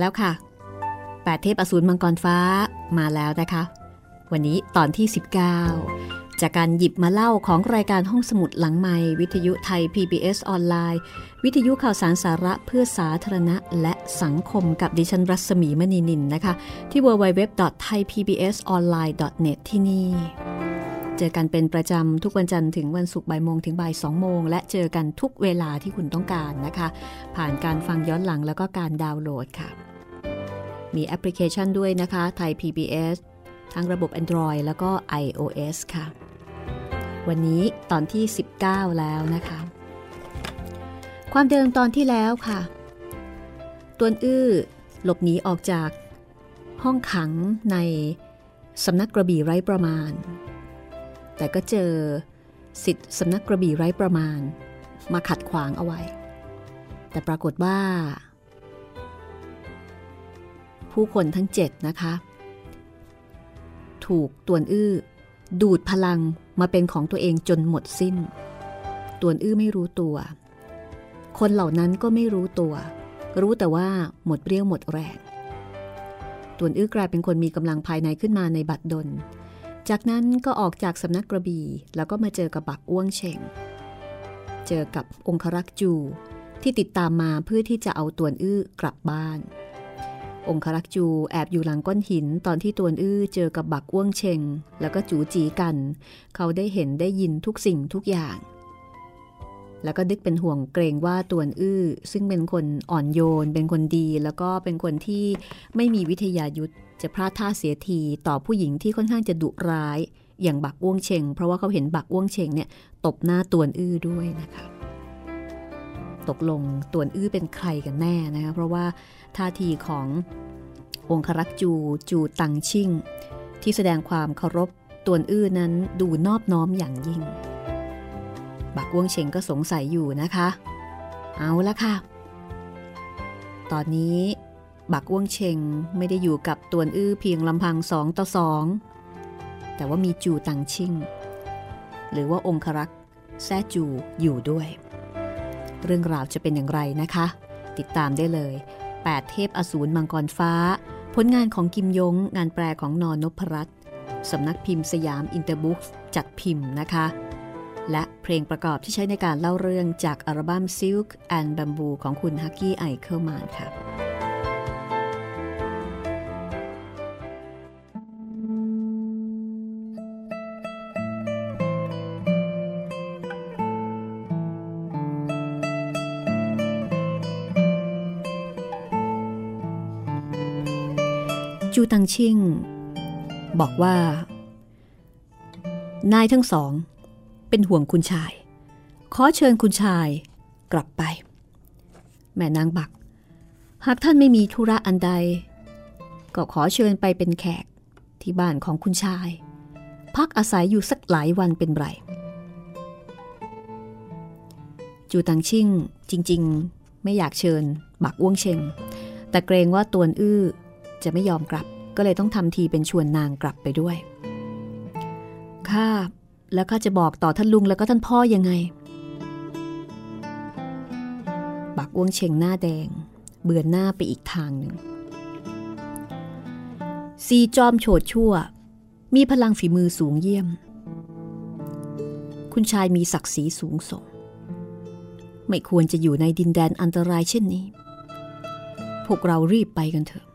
แล้วค่ะแปดเทพอสูรมังกรฟ้ามาแล้วนะคะ วันนี้ตอนที่ 19 จากการหยิบมาเล่าของรายการห้องสมุดหลังใหม่ วิทยุไทย PBS ออนไลน์ วิทยุข่าวสารสาระเพื่อสาธารณะและสังคมกับดิฉันรัศมีมณีนินนะคะ ที่ www.thaipbsonline.net ที่นี่ เจอกันเป็นประจำทุกวันจันทร์ถึงวันศุกร์บ่ายโมงถึงบ่ายสองโมง และเจอกันทุกเวลาที่คุณต้องการนะคะ ผ่านการฟังย้อนหลังแล้วก็การดาวน์โหลดค่ะ มีแอปพลิเคชันด้วยนะคะ ไทย PBS ทั้งระบบ Android แล้วก็ iOS ค่ะ วันนี้ตอนที่ 19 แล้วนะคะ ความเดิมตอนที่แล้วค่ะตัวอื้อหลบหนีออกจากห้องขังในสำนักกระบี่ไร้ประมาณ แต่ก็เจอสิทธิ์สำนักกระบี่ไร้ประมาณ มาขัดขวางเอาไว้ แต่ปรากฏว่า ผู้คนทั้งเจ็ดนะคะ ถูกตวนอื้อ ดูดพลังมาเป็นของตัวเองจนหมดสิ้น ตวนอื้อไม่รู้ตัว คนเหล่านั้นก็ไม่รู้ตัว รู้แต่ว่าหมดเรี่ยวหมดแรงตวนอื้อกลายเป็นคนมีกำลังภายในขึ้นมาในบัดดล จากนั้นก็ออกจากสำนักกระบี่แล้วก็มาเจอกับบักอ้วงเชงเจอกับองครักษ์จูที่ติดตามมาเพื่อที่จะเอาตวนอื้อกลับบ้าน องครักจูแอบอยู่หลังก้อนหินตอนที่ตวนอื้อเจอกับบักอ้วงเชงแล้วก็จูจีกัน เขาได้เห็นได้ยินทุกสิ่งทุกอย่าง แล้วก็ดึกเป็นห่วงเกรงว่าตวนอื้อ ซึ่งเป็นคนอ่อนโยน เป็นคนดี แล้วก็เป็นคนที่ไม่มีวิทยายุทธจะพลาดท่าเสียทีต่อผู้หญิงที่ค่อนข้างจะดุร้าย อย่างบักอ้วงเชงเพราะว่าเขาเห็นบักอ้วงเชงเนี่ยตบหน้าตวนอื้อด้วยนะคะตกลงตวนอื้อเป็นใครกันแน่นะคะเพราะว่าท่าทีขององครักษ์จูจูตังชิ่ง ที่แสดงความเคารพตวนอื้อนั้นดูนอบน้อมอย่างยิ่ง บักว่วงเชงก็สงสัยอยู่นะคะ เอาละค่ะ ตอนนี้บักว่วงเชงไม่ได้อยู่กับตวนอื้อเพียงลำพังสองต่อสองแต่ว่ามีจูตังชิ่ง หรือว่าองครักษ์แซจูอยู่ด้วย เรื่องราวจะเป็นอย่างไรนะคะ ติดตามได้เลย 8 เทพอสูรมังกรฟ้า ผลงานของกิมยง งานแปลของนอนนพรัตน์สำนักพิมพ์สยามอินเตอร์บุ๊กจัดพิมพ์นะคะ และเพลงประกอบที่ใช้ในการเล่าเรื่องจากอัลบั้ม Silk and Bamboo ของคุณฮักกี้ไอเคิลมานค่ะจูตังชิงบอกว่า นายทั้งสอง เป็นห่วงคุณชาย ขอเชิญคุณชายกลับไป แม่นางบัก หากท่านไม่มีธุระอันใด ก็ขอเชิญไปเป็นแขกที่บ้านของคุณชาย พักอาศัยอยู่สักหลายวันเป็นไรจูตังชิงจริง ๆ ไม่อยากเชิญบักอ้วงเชงแต่เกรงว่าตวนอื้อจะไม่ยอมกลับ ก็เลยต้องทำทีเป็นชวนนางกลับไปด้วย ข้า แล้วข้าจะบอกต่อท่านลุงแล้วก็ท่านพ่อยังไง บักอ้วงเชงหน้าแดง เบือนหน้าไปอีกทางหนึ่งซีจอมโฉดชั่ว มีพลังฝีมือสูงเยี่ยม คุณชายมีศักดิ์ศรีสูงส่ง ไม่ควรจะอยู่ในดินแดนอันตรายเช่นนี้ พวกเรารีบไปกันเถอะ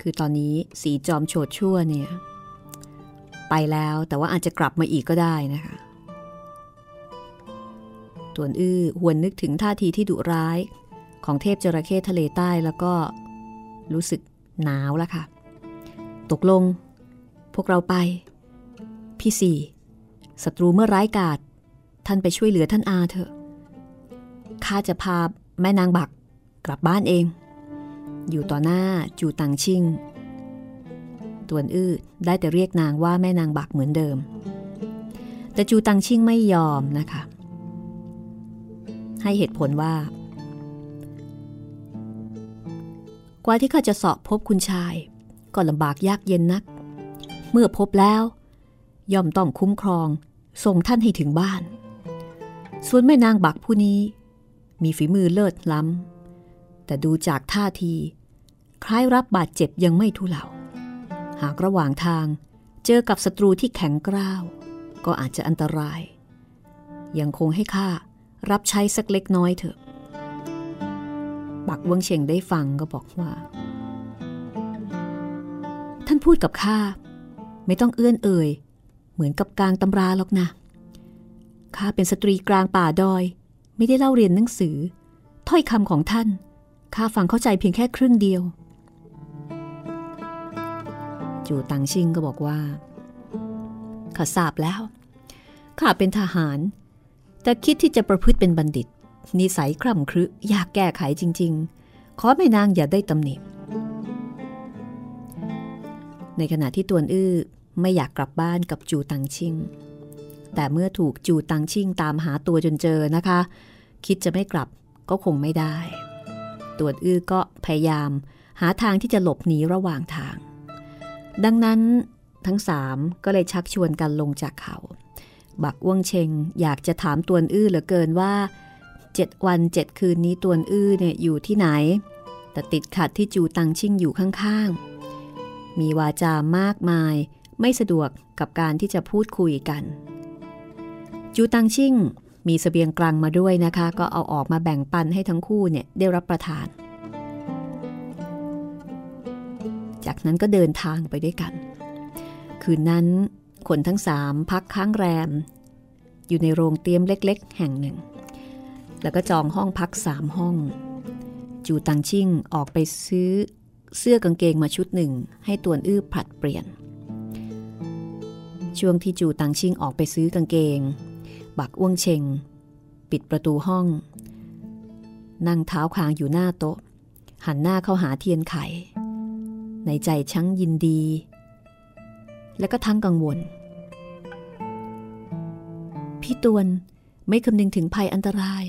คือตอนนี้สีจอมโฉดชั่วเนี่ยไปแล้วแต่ว่าอาจจะกลับมาอีกก็ได้นะคะตวนอื้อหวนนึกถึงท่าทีที่ดุร้ายของเทพจระเข้ทะเลใต้แล้วก็รู้สึกหนาวแล้วค่ะ ตกลง พวกเราไป พี่สี่ศัตรูเมื่อร้ายกาจท่านไปช่วยเหลือท่านอาเถอะข้าจะพาแม่นางบักกลับบ้านเอง อยู่ต่อหน้าจูตังชิงตวนอื้อได้แต่เรียกนางว่าแม่นางบักเหมือนเดิม แต่จูตังชิงไม่ยอมนะคะ ให้เหตุผลว่า กว่าที่ข้าจะสอบพบคุณชาย ก็ลำบากยากเย็นนัก เมื่อพบแล้ว ย่อมต้องคุ้มครอง ส่งท่านให้ถึงบ้าน ส่วนแม่นางบักผู้นี้ มีฝีมือเลิศล้ำแต่ดูจากท่าที คล้ายรับบาดเจ็บยังไม่ทุเลา หากระหว่างทางเจอกับศัตรูที่แข็งกร้าว ก็อาจจะอันตราย ยังคงให้ข้ารับใช้สักเล็กน้อยเถอะบักเวงเชงได้ฟังก็บอกว่า ท่านพูดกับข้าไม่ต้องเอื้อนเอ่ย เหมือนกับกลางตำราหรอกนะข้าเป็นสตรีกลางป่าดอย ไม่ได้เล่าเรียนหนังสือ ถ้อยคำของท่านข้าฟังเข้าใจเพียงแค่ครึ่งเดียว จูตังชิงก็บอกว่าข้าทราบแล้ว ข้าเป็นทหาร แต่คิดที่จะประพฤติเป็นบัณฑิต นิสัยคร่ำครึอยากแก้ไขจริง ๆ ขอแม่นางอย่าได้ตำหนิ ในขณะที่ตวนอื้อไม่อยากกลับบ้านกับจูตังชิง แต่เมื่อถูกจูตังชิงตามหาตัวจนเจอนะคะ คิดจะไม่กลับก็คงไม่ได้ ตวนอื้อก็พยายามหาทางที่จะหลบหนีระหว่างทาง ดังนั้นทั้งสามก็เลยชักชวนกันลงจากเขา บักอ้วงเชงอยากจะถามตวนอื้อเหลือเกินว่าเจ็ดวันเจ็ดคืนนี้ตวนอื้อเนี่ยอยู่ที่ไหน แต่ติดขัดที่จูตังชิ่งอยู่ข้างๆ มีวาจามากมาย ไม่สะดวกกับการที่จะพูดคุยกัน จูตังชิ่งมีสเสบียงกลางมาด้วยนะคะ ก็เอาออกมาแบ่งปันให้ทั้งคู่เนี่ยได้รับประทาน จากนั้นก็เดินทางไปด้วยกัน คืนนั้นคนทั้งสามพักค้างแรม อยู่ในโรงเตี๊ยมเล็กๆ แห่งหนึ่ง แล้วก็จองห้องพักสามห้อง จูตังชิ่งออกไปซื้อเสื้อกางเกงมาชุดหนึ่ง ให้ตวนอื้อผลัดเปลี่ยน ช่วงที่จูตังชิ่งออกไปซื้อกางเกง บักอ้วงเชง ปิดประตูห้อง นั่งเท้าคางอยู่หน้าโต๊ะ หันหน้าเข้าหาเทียนไข ในใจชั้งยินดี และก็ทั้งกังวล พี่ตวนไม่คำนึงถึงภัยอันตราย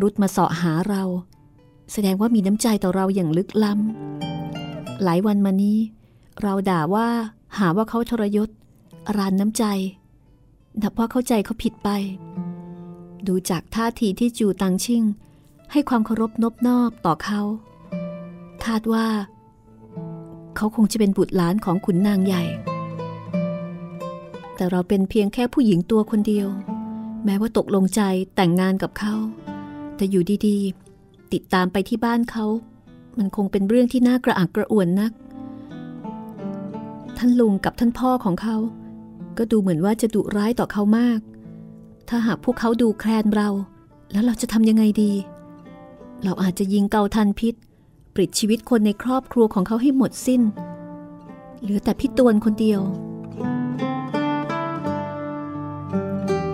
รุดมาเสาะหาเรา แสดงว่ามีน้ำใจต่อเราอย่างลึกล้ำ หลายวันมานี้ เราด่าว่าหาว่าเขาทรยศรานน้ำใจนับว่าเข้าใจเขาผิดไป ดูจากท่าทีที่จูตังชิ่ง ให้ความเคารพนบนอบต่อเขา คาดว่า เขาคงจะเป็นบุตรหลานของขุนนางใหญ่ แต่เราเป็นเพียงแค่ผู้หญิงตัวคนเดียว แม้ว่าตกลงใจแต่งงานกับเขา แต่อยู่ดีๆ ติดตามไปที่บ้านเขา มันคงเป็นเรื่องที่น่ากระอักกระอ่วนนัก ท่านลุงกับท่านพ่อของเขา ก็ดูเหมือนว่าจะดุร้ายต่อเขามาก ถ้าหากพวกเขาดูแคลนเรา แล้วเราจะทำยังไงดี เราอาจจะยิงเกาทันพิษ ปลิดชีวิตคนในครอบครัวของเขาให้หมดสิ้น เหลือแต่พี่ตวนคนเดียว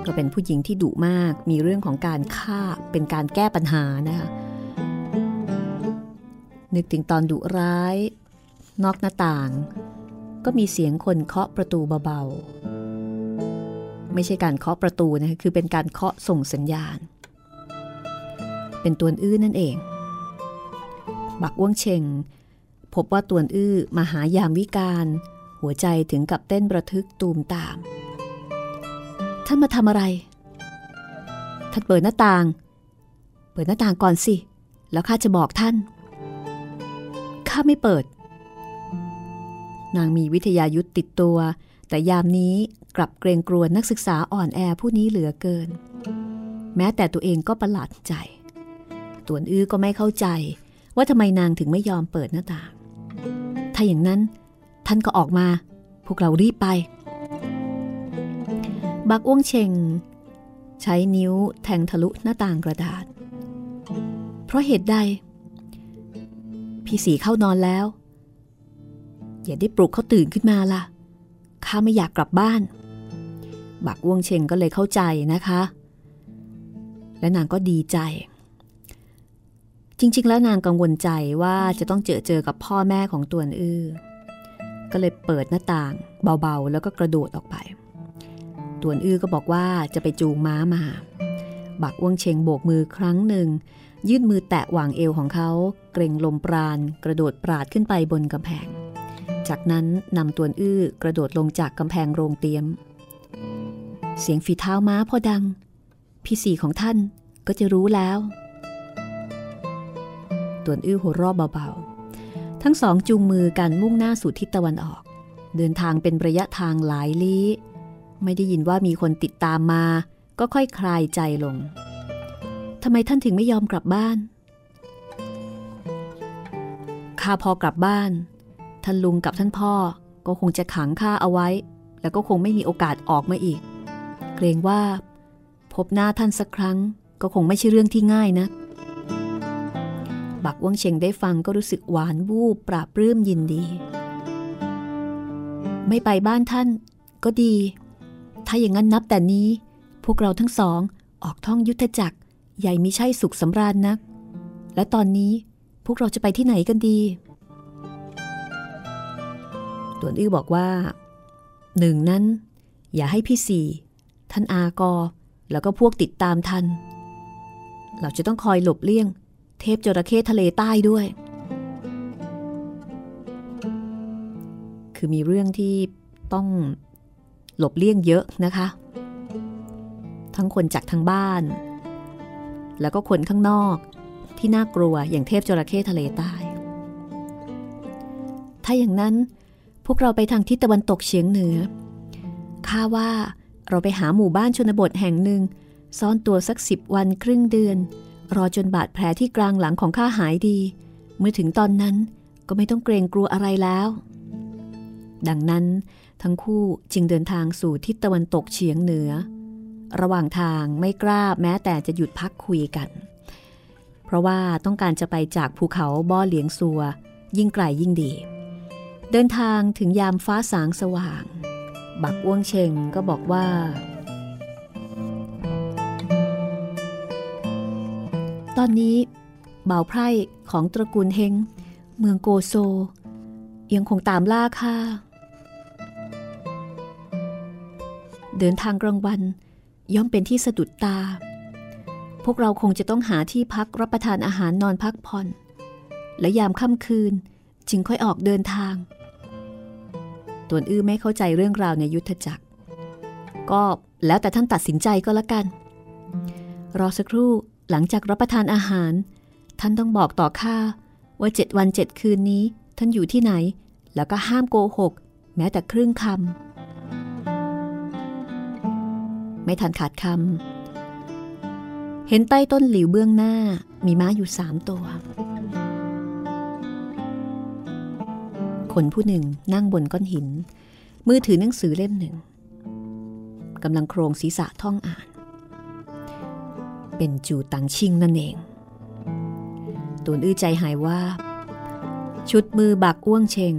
ก็เป็นผู้หญิงที่ดุมากมีเรื่องของการฆ่าเป็นการแก้ปัญหานะคะนึกถึงตอนดุร้าย นอกหน้าต่าง ก็มีเสียงคนเคาะประตูเบาๆ ไม่ใช่การเคาะประตูนะคะคือเป็นการเคาะส่งสัญญาณ เป็นตัวอื้อนั่นเอง บักอ้วงเชงพบว่าตัวอื้อมาหายามวิการ หัวใจถึงกับเต้นประทึกตูมตาม ท่านมาทำอะไร ท่านเปิดหน้าต่าง เปิดหน้าต่างก่อนสิ แล้วข้าจะบอกท่าน ข้าไม่เปิด นางมีวิทยายุทธติดตัว แต่ยามนี้กลับเกรงกลัวนักศึกษาอ่อนแอผู้นี้เหลือเกิน แม้แต่ตัวเองก็ประหลาดใจ ตวนอื้อก็ไม่เข้าใจ ว่าทำไมนางถึงไม่ยอมเปิดหน้าต่าง ถ้าอย่างนั้นท่านก็ออกมา พวกเรารีบไป บักอ้วงเชงใช้นิ้วแทงทะลุหน้าต่างกระดาษ เพราะเหตุใด พี่สีเข้านอนแล้ว อย่าได้ปลุกเขาตื่นขึ้นมาล่ะ ข้าไม่อยากกลับบ้าน บักอ้วงเชงก็เลยเข้าใจนะคะ และนางก็ดีใจ จริง ๆ แล้วนางกังวลใจว่าจะต้องเจอเจอกับพ่อแม่ของตัวอื้อ ก็เลยเปิดหน้าต่างเบาๆ แล้วก็กระโดดออกไปตวนอื้อก็บอกว่าจะไปจูงม้ามา บักอ้วงเชงโบกมือครั้งหนึ่ง ยื่นมือแตะหว่างเอวของเขา เกรงลมปราณ กระโดดปราดขึ้นไปบนกำแพง จากนั้นนำตวนอื้อกระโดดลงจากกำแพงโรงเตียม เสียงฝีเท้าม้าพอดัง พี่สีของท่านก็จะรู้แล้ว ตวนอื้อหัวรอบเบาๆ ทั้งสองจูงมือกันมุ่งหน้าสู่ทิศตะวันออก เดินทางเป็นระยะทางหลายลี้ ไม่ได้ยินว่ามีคนติดตามมา ก็ค่อยคลายใจลงทำไมท่านถึงไม่ยอมกลับบ้านข้าพอกลับบ้าน ท่านลุงกับท่านพ่อก็คงจะขังข้าเอาไว้ แล้วก็คงไม่มีโอกาสออกมาอีก เกรงว่า พบหน้าท่านสักครั้ง ก็คงไม่ใช่เรื่องที่ง่ายนะ บักว่งเชงได้ฟังก็รู้สึกหวานวูบปราบปลื้มยินดี ไม่ไปบ้านท่านก็ดี ถ้าอย่างนั้นนับแต่นี้ พวกเราทั้งสองออกท่องยุทธจักร ใหญ่ม่ใช่สุขสำราญนัก และตอนนี้พวกเราจะไปที่ไหนกันดีตวนอื้อบอกว่าหนึ่งนั้น อย่าให้พี่สี่ท่านอากอ แล้วก็พวกติดตามทัน เราจะต้องคอยหลบเลี่ยง เทพจระเข้ทะเลใต้ด้วย คือมีเรื่องที่ต้องหลบเลี่ยงเยอะนะคะ ทั้งคนจากทางบ้าน แล้วก็คนข้างนอกที่น่ากลัวอย่างเทพจระเข้ทะเลใต้ ถ้าอย่างนั้นพวกเราไปทางทิศตะวันตกเฉียงเหนือข้าว่าเราไปหาหมู่บ้านชนบทแห่งหนึ่ง ซ่อนตัวสักสิบวันครึ่งเดือน รอจนบาดแผลที่กลางหลังของข้าหายดี เมื่อถึงตอนนั้นก็ไม่ต้องเกรงกลัวอะไรแล้ว ดังนั้นทั้งคู่จึงเดินทางสู่ทิศตะวันตกเฉียงเหนือ ระหว่างทางไม่กล้าแม้แต่จะหยุดพักคุยกัน เพราะว่าต้องการจะไปจากภูเขาบ่อเหลียงซัว ยิ่งไกลยิ่งดี เดินทางถึงยามฟ้าสางสว่าง บักอ้วงเชงก็บอกว่า ตอนนี้บ่าวไพร่ของตระกูลเฮง เมืองโกโซ ยังคงตามล่าค่ะเดินทางกลางวันย่อมเป็นที่สะดุดตา พวกเราคงจะต้องหาที่พักรับประทานอาหารนอนพักผ่อน และยามค่ำคืนจึงค่อยออกเดินทาง ตวนอื้อไม่เข้าใจเรื่องราวในยุทธจักร ก็แล้วแต่ท่านตัดสินใจก็แล้วกัน รอสักครู่ หลังจากรับประทานอาหาร ท่านต้องบอกต่อข้าว่าเจ็ดวันเจ็ดคืนนี้ ท่านอยู่ที่ไหน แล้วก็ห้ามโกหก แม้แต่ครึ่งคำไม่ทันขาดคำเห็นใต้ต้นหลิวเบื้องหน้ามีม้าอยู่สามตัว คนผู้หนึ่งนั่งบนก้อนหิน มือถือหนังสือเล่มหนึ่งกำลังโครงศีรษะท่องอ่าน เป็นจูตังชิงนั่นเอง ตูนอื้อใจหายว่า ชุดมือบักอ้วงเชง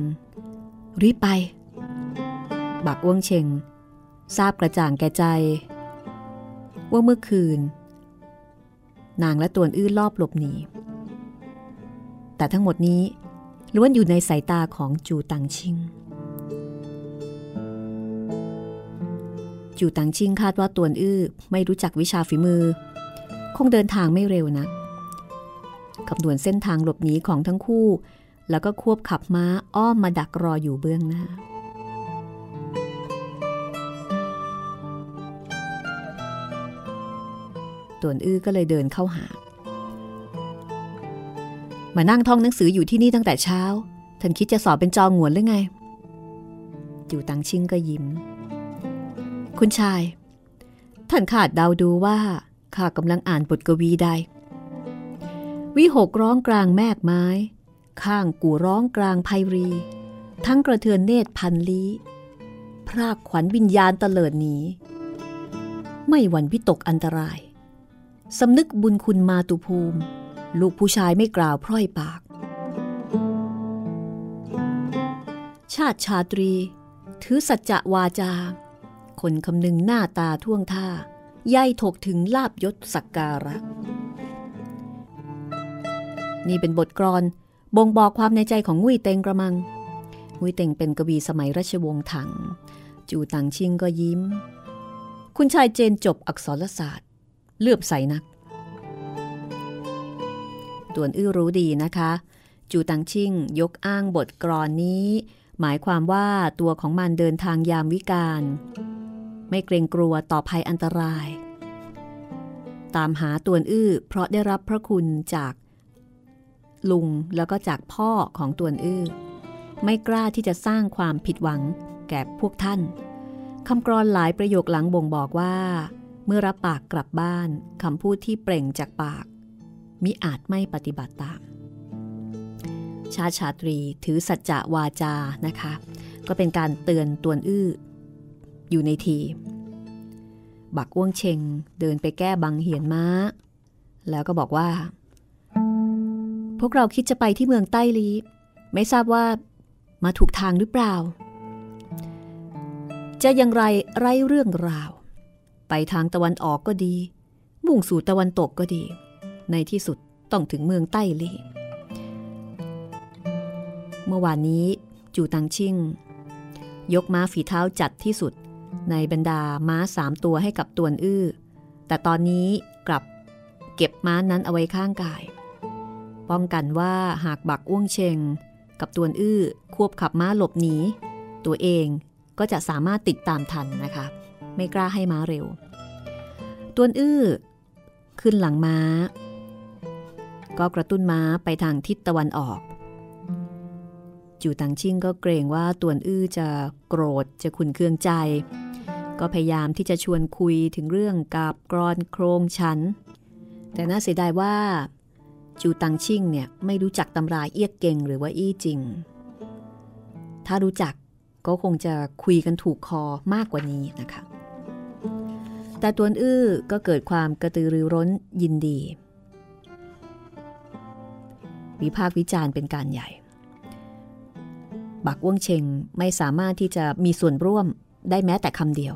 รีบไป บักอ้วงเชง ทราบกระจ่างแก่ใจ ว่าเมื่อคืน นางและตวนอื้อลอบหลบหนี แต่ทั้งหมดนี้ล้วนอยู่ในสายตาของจูตังชิงจูตังชิงคาดว่าตวนอื้อไม่รู้จักวิชาฝีมือ งเดินทางไม่เร็วนะคำนวณเส้นทางหลบหนีของทั้งคู่ แล้วก็ควบขับม้าอ้อมมาดักรออยู่เบื้องหน้า ต่วนอื้อก็เลยเดินเข้าหา มานั่งท่องหนังสืออยู่ที่นี่ตั้งแต่เช้า ท่านคิดจะสอบเป็นจองหวนหรือไงจูตังชิงก็ยิ้ม คุณชาย ท่านขาดเดาดูว่า ข้ากำลังอ่านบทกวีใด วิหกร้องกลางแมกไม้ ข้างกูร้องกลางไพรี ทั้งกระเทือนเนตรพันลี้ พรากขวัญวิญญาณตเลิดหนี ไม่หวั่นวิตกอันตราย สำนึกบุญคุณมาตุภูมิ ลูกผู้ชายไม่กล่าวพร่อยปาก ชาติชาตรี ถือสัจจะวาจา คนคำนึงหน้าตาท่วงท่า ย่ายถกถึงลาบยศสักการะ นี่เป็นบทกรอนบ่งบอกความในใจของงุยเต็งกระมังงุยเต็งเป็นกวีสมัยราชวงศ์ถัง จูตังชิงก็ยิ้ม คุณชายเจนจบอักษรศาสตร์ เลือมใสนักตวนอื้อรู้ดีนะคะ จูตังชิงยกอ้างบทกรอนนี้ หมายความว่าตัวของมันเดินทางยามวิกาล ไม่เกรงกลัวต่อภัยอันตราย ตามหาตวนอื้อเพราะได้รับพระคุณจากลุงแล้วก็จากพ่อของตวนอื้อ ไม่กล้าที่จะสร้างความผิดหวังแก่พวกท่านคำกรอนหลายประโยคหลังบ่งบอกว่า เมื่อรับปากกลับบ้านคำพูดที่เปล่งจากปาก มิอาจไม่ปฏิบัติตาม ชาชาตรีถือสัจจะวาจานะคะ ก็เป็นการเตือนตวนอื้อ อยู่ในที บักว่วงเชงเดินไปแก้บังเหียนม้า แล้วก็บอกว่า พวกเราคิดจะไปที่เมืองใต้ลีไม่ทราบว่ามาถูกทางหรือเปล่า จะอย่างไรไรเรื่องราว ไปทางตะวันออกก็ดี มุ่งสู่ตะวันตกก็ดี ในที่สุดต้องถึงเมืองใต้ลีเมื่อวานนี้จูตังชิงยกม้าฝีเท้าจัดที่สุด ในบรรดาม้าสามตัวให้กับตวนอื้อ แต่ตอนนี้กลับเก็บม้านั้นเอาไว้ข้างกาย ป้องกันว่าหากบักอ้วงเชง กับตัวอื้อควบขับม้าหลบหนี ตัวเองก็จะสามารถติดตามทันนะคะ ไม่กล้าให้ม้าเร็วตัวอื้อ ขึ้นหลังม้า ก็กระตุ้นม้าไปทางทิศตะวันออกจูตังชิ่งก็เกรงว่าตัวอื้อจะโกรธจะขุนเคืองใจ ก็พยายามที่จะชวนคุยถึงเรื่องกับกรอนโครงฉัน แต่น่าเสียดายว่าจูตังชิ่งเนี่ยไม่รู้จักตำราเอียกเก่งหรือว่าอี้จริง ถ้ารู้จักก็คงจะคุยกันถูกคอมากกว่านี้นะคะ แต่ตัวอื้อก็เกิดความกระตือรือร้นยินดี วิพากษ์วิจารณ์เป็นการใหญ่ บักว่งเชงไม่สามารถที่จะมีส่วนร่วมได้แม้แต่คำเดียว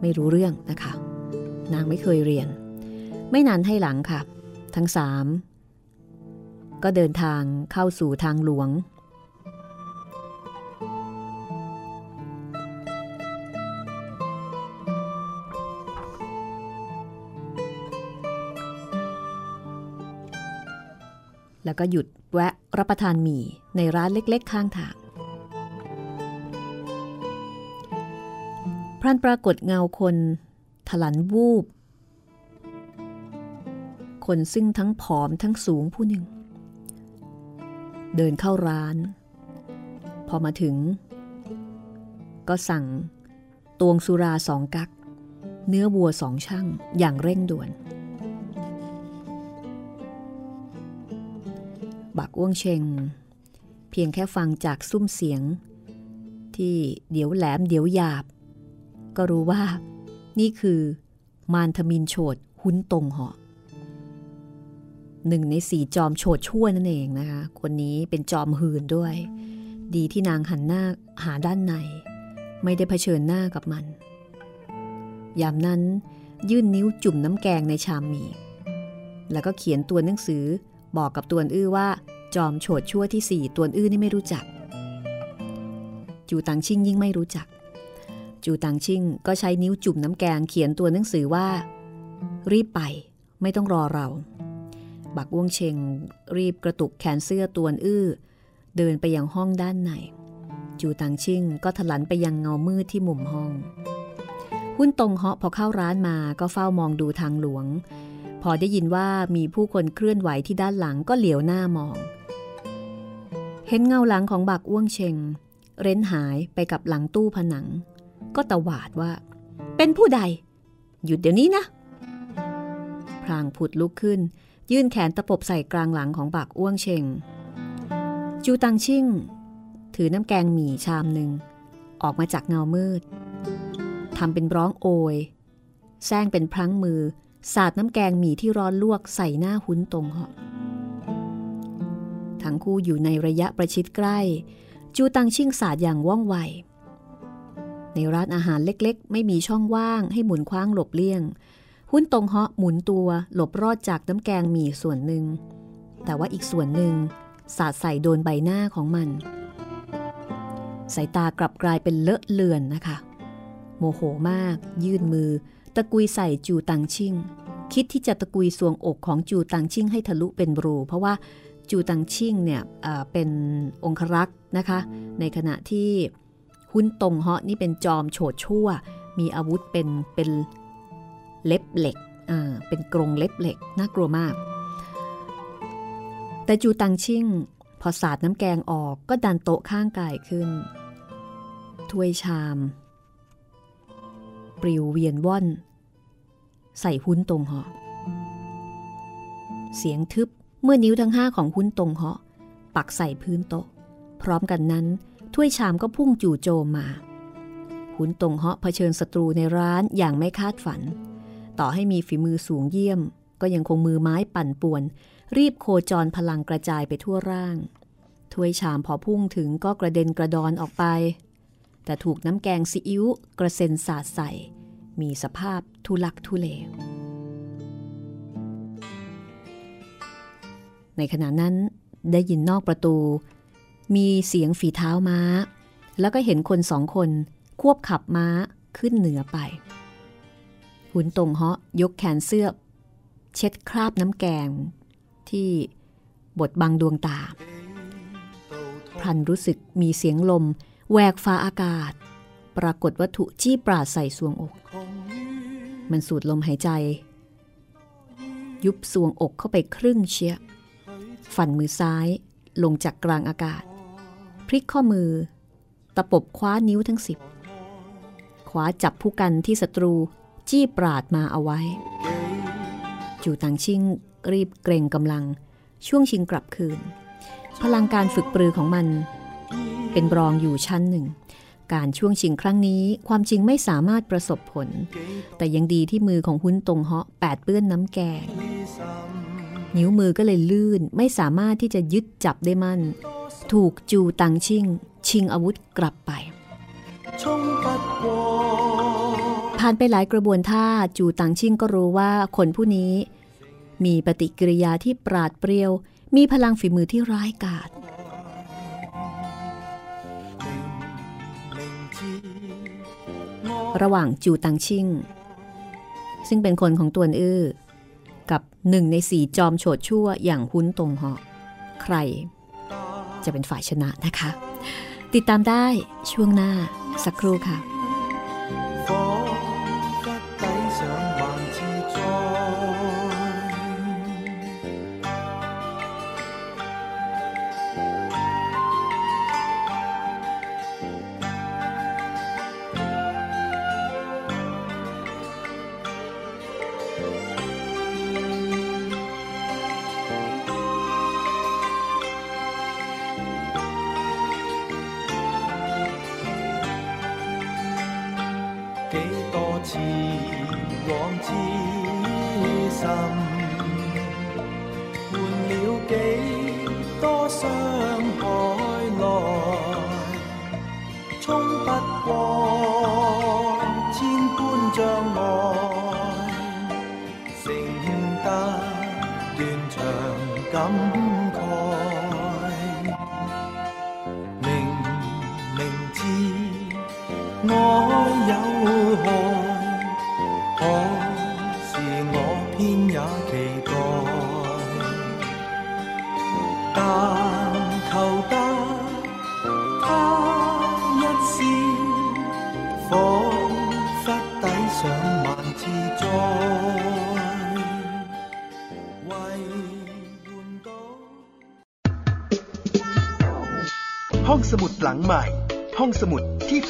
ไม่รู้เรื่องนะคะ นางไม่เคยเรียน ไม่นานให้หลังค่ะ ทั้งสามก็เดินทางเข้าสู่ทางหลวง แล้วก็หยุดแวะรับประทานหมี่ในร้านเล็ก ๆ ข้างทาง พรันปรากฏเงาคนถลันวูบ คนซึ่งทั้งผอมทั้งสูงผู้หนึ่ง เดินเข้าร้าน พอมาถึง ก็สั่งตวงสุราสองกัก เนื้อวัวสองช่างอย่างเร่งด่วน บักอ้วงเชง เพียงแค่ฟังจากซุ้มเสียง ที่เดี๋ยวแหลมเดี๋ยวหยาบ ก็รู้ว่า นี่คือมารทมินโฉดหุ้นตรงหอหนึ่งในสี่จอมโฉดชั่วนั่นเองนะคะ คนนี้เป็นจอมหืนด้วย ดีที่นางหันหน้าหาด้านใน ไม่ได้เผชิญหน้ากับมัน ยามนั้นยื่นนิ้วจุ่มน้ำแกงในชามหมี่ แล้วก็เขียนตัวหนังสือบอกกับตัวอื้อว่า จอมโฉดชั่วที่สี่ตัวอื้อนี่ไม่รู้จัก จูตังชิ่งยิ่งไม่รู้จัก จูตังชิ่งก็ใช้นิ้วจุ่มน้ำแกงเขียนตัวหนังสือว่า รีบไปไม่ต้องรอเรา บักว่วงเชงรีบกระตุกแขนเสื้อตัวอื้อ เดินไปยังห้องด้านใน จูตังชิ่งก็ถลันไปยังเงามืดที่มุมห้อง หุ้นตรงเหาะพอเข้าร้านมาก็เฝ้ามองดูทางหลวง พอได้ยินว่ามีผู้คนเคลื่อนไหวที่ด้านหลังก็เหลียวหน้ามอง เห็นเงาหลังของบักอ้วงเชงเร้นหายไปกับหลังตู้ผนัง ก็ตวาดว่า เป็นผู้ใด หยุดเดี๋ยวนี้นะ พรางผุดลุกขึ้น ยื่นแขนตะปบใส่กลางหลังของบักอ้วงเชงจูตังชิ่ง ถือน้ำแกงหมี่ชามหนึ่ง ออกมาจากเงามืดทำเป็นร้องโอยแซงเป็นพลั้งมือ สาดน้ำแกงหมี่ที่ร้อนลวกใส่หน้าหุ้นตรงเหาะทั้งคู่อยู่ในระยะประชิดใกล้ จูตังชิ่งสาดอย่างว่องไว ในร้านอาหารเล็กๆ ไม่มีช่องว่างให้หมุนคว้างหลบเลี่ยง หุ้นตรงเหาะหมุนตัวหลบรอดจากน้ำแกงหมี่ส่วนหนึ่ง แต่ว่าอีกส่วนหนึ่งสาดใส่โดนใบหน้าของมัน สายตากลับกลายเป็นเลอะเลือนนะคะ โมโหมาก ยื่นมือ ตะกุยใส่จูตังชิ่ง คิดที่จะตะกุยสวงอกของจูตังชิ่งให้ทะลุเป็นรู เพราะว่าจูตังชิ่งเนี่ยเป็นองครักษ์นะคะ ในขณะที่ หุ้นตงเหาะนี่เป็นจอมโฉดชั่ว มีอาวุธเป็นเป็นเล็บเหล็กอ่าเป็นกรงเล็บเหล็กน่ากลัวมาก แต่จูตังชิ่ง พอสาดน้ำแกงออกก็ดันโต๊ะข้างกายขึ้น ถ้วยชาม ปลิวเวียนว่อน ใส่หุ้นตรงเหาะเสียงทึบเมื่อนิ้วทั้งห้าของหุ้นตรงเหาะปักใส่พื้นโต๊ะ พร้อมกันนั้น ถ้วยชามก็พุ่งจู่โจมมา หุนตรงเหาะเผชิญศัตรูในร้านอย่างไม่คาดฝัน ต่อให้มีฝีมือสูงเยี่ยม ก็ยังคงมือไม้ปั่นป่วน รีบโคจรพลังกระจายไปทั่วร่าง ถ้วยชามพอพุ่งถึงก็กระเด็นกระดอนออกไป แต่ถูกน้ำแกงซีอิ๊วกระเซ็นสาดใส่ มีสภาพทุลักทุเลในขณะนั้นได้ยินนอกประตู มีเสียงฝีเท้าม้า แล้วก็เห็นคนสองคน ควบขับม้าขึ้นเหนือไป หุนตรงเหาะยกแขนเสื้อ เช็ดคราบน้ำแกง ที่บดบังดวงตา พรันรู้สึกมีเสียงลมแหวกฟ้าอากาศ ปรากฏวัตถุจี้ปราดใส่สวงอก มันสูดลมหายใจ ยุบสวงอกเข้าไปครึ่งเชียฝันมือซ้ายลงจากกลางอากาศ พลิกข้อมือ ตะปบคว้านิ้วทั้งสิบคว้าจับผู้กันที่ศัตรูจี้ปราดมาเอาไว้ จูตังชิงรีบเกรงกำลัง ช่วงชิงกลับคืน พลังการฝึกปรือของมัน เป็นรองอยู่ชั้นหนึ่ง การช่วงชิงครั้งนี้ความจริงไม่สามารถประสบผล แต่ยังดีที่มือของหุ้นตรงเหาะแปดเปื้อนน้ำแกง นิ้วมือก็เลยลื่นไม่สามารถที่จะยึดจับได้มั่น ถูกจูตังชิง ชิงอาวุธกลับไป ผ่านไปหลายกระบวนท่าจูตังชิงก็รู้ว่าคนผู้นี้ มีปฏิกิริยาที่ปราดเปรียว มีพลังฝีมือที่ร้ายกาจระหว่างจูตังชิงซึ่งเป็นคนของตัวอื้อ กับหนึ่งในสี่จอมโฉดชั่วอย่างหุ้นตรงหอใครจะเป็นฝ่ายชนะนะคะ ติดตามได้ช่วงหน้าสักครู่ค่ะ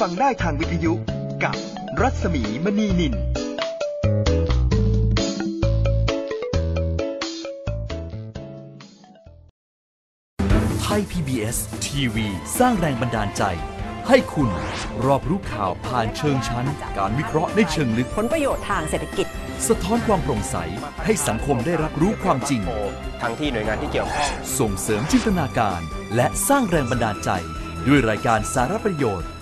ฟังได้ทางวิทยุกับรัศมีมณีนิน ไทย PBS ทีวีสร้างแรงบันดาลใจ ให้คุณรอบรู้ข่าวผ่านเชิงชั้น การวิเคราะห์ในเชิงลึก ผลประโยชน์ทางเศรษฐกิจ สะท้อนความโปร่งใส ให้สังคมได้รับรู้ความจริง ทั้งที่หน่วยงานที่เกี่ยวข้องส่งเสริมจินตนาการ และสร้างแรงบันดาลใจ ด้วยรายการสารประโยชน์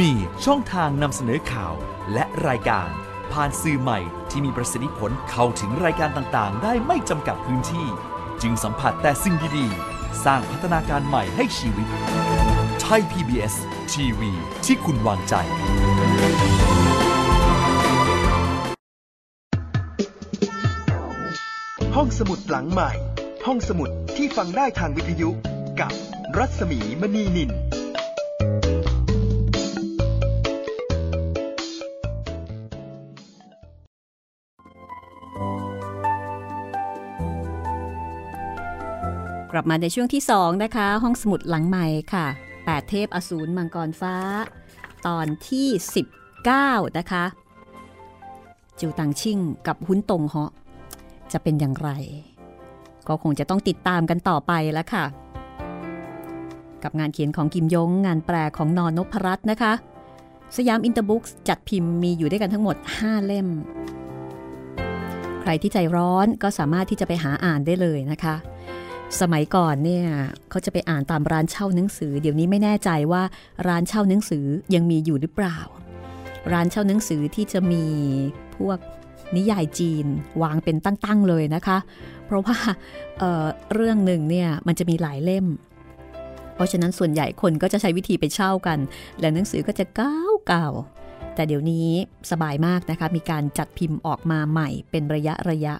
มีช่องทางนำเสนอข่าวและรายการ ผ่านสื่อใหม่ที่มีประสิทธิผลเข้าถึงรายการต่างๆ ได้ไม่จำกัดพื้นที่ จึงสัมผัสแต่สิ่งดีๆ สร้างพัฒนาการใหม่ให้ชีวิต ไทย PBS ทีวีที่คุณวางใจห้องสมุดหลังใหม่ ห้องสมุดที่ฟังได้ทางวิทยุ กับรัศมีมณีนิน กลับมาในช่วงที่ 2 นะคะ ห้องสมุดหลังใหม่ค่ะ 8 เทพอสูรมังกรฟ้า ตอนที่ 19 นะคะ จิวตังชิ่งกับหุ้นตงเหาะจะเป็นอย่างไร ก็คงจะต้องติดตามกันต่อไปแล้วค่ะ กับงานเขียนของกิมยง งานแปลของนอนนพรัตน์นะคะ สยามอินเตอร์บุ๊กจัดพิมพ์มีอยู่ด้วยกันทั้งหมด 5 เล่มใครที่ใจร้อนก็สามารถที่จะไปหาอ่านได้เลยนะคะ สมัยก่อนเนี่ยเขาจะไปอ่านตามร้านเช่าหนังสือ เดี๋ยวนี้ไม่แน่ใจว่าร้านเช่าหนังสือยังมีอยู่หรือเปล่า ร้านเช่าหนังสือที่จะมีพวกนิยายจีนวางเป็นตั้งๆเลยนะคะ เพราะว่าเเรื่องหนึ่งเนี่ยมันจะมีหลายเล่ม เพราะฉะนั้นส่วนใหญ่คนก็จะใช้วิธีไปเช่ากัน และหนังสือก็จะเก้าเก่าแต่เดี๋ยวนี้สบายมากนะคะ มีการจัดพิมพ์ออกมาใหม่เป็นระยะระยะ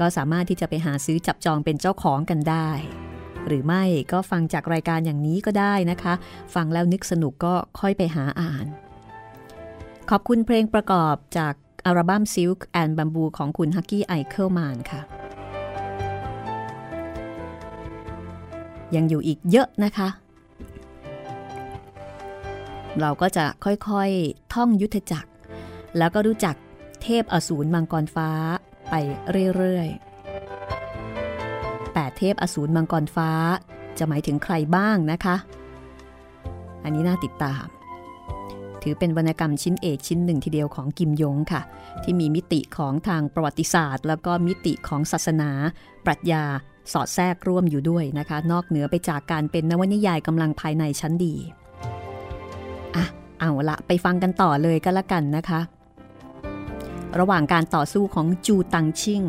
ก็สามารถที่จะไปหาซื้อจับจองเป็นเจ้าของกันได้ หรือไม่ก็ฟังจากรายการอย่างนี้ก็ได้นะคะ ฟังแล้วนึกสนุกก็ค่อยไปหาอ่าน ขอบคุณเพลงประกอบจากอัลบั้ม Silk and Bamboo ของคุณฮักกี้ไอเคิลมานค่ะ ยังอยู่อีกเยอะนะคะ เราก็จะค่อยๆท่องยุทธจักร แล้วก็รู้จักเทพอสูรมังกรฟ้า ไปเรื่อยๆแปดเทพอสูรมังกรฟ้าจะหมายถึงใครบ้างนะคะ อันนี้น่าติดตาม ถือเป็นวรรณกรรมชิ้นเอกชิ้นหนึ่งทีเดียวของกิมยงค่ะ ที่มีมิติของทางประวัติศาสตร์ แล้วก็มิติของศาสนา ปรัชญาสอดแทรกร่วมอยู่ด้วยนะคะ นอกเหนือไปจากการเป็นนวนิยายกำลังภายในชั้นดีอะเอาละไปฟังกันต่อเลยก็แล้วกันนะคะ ระหว่างการต่อสู้ของจูตังชิง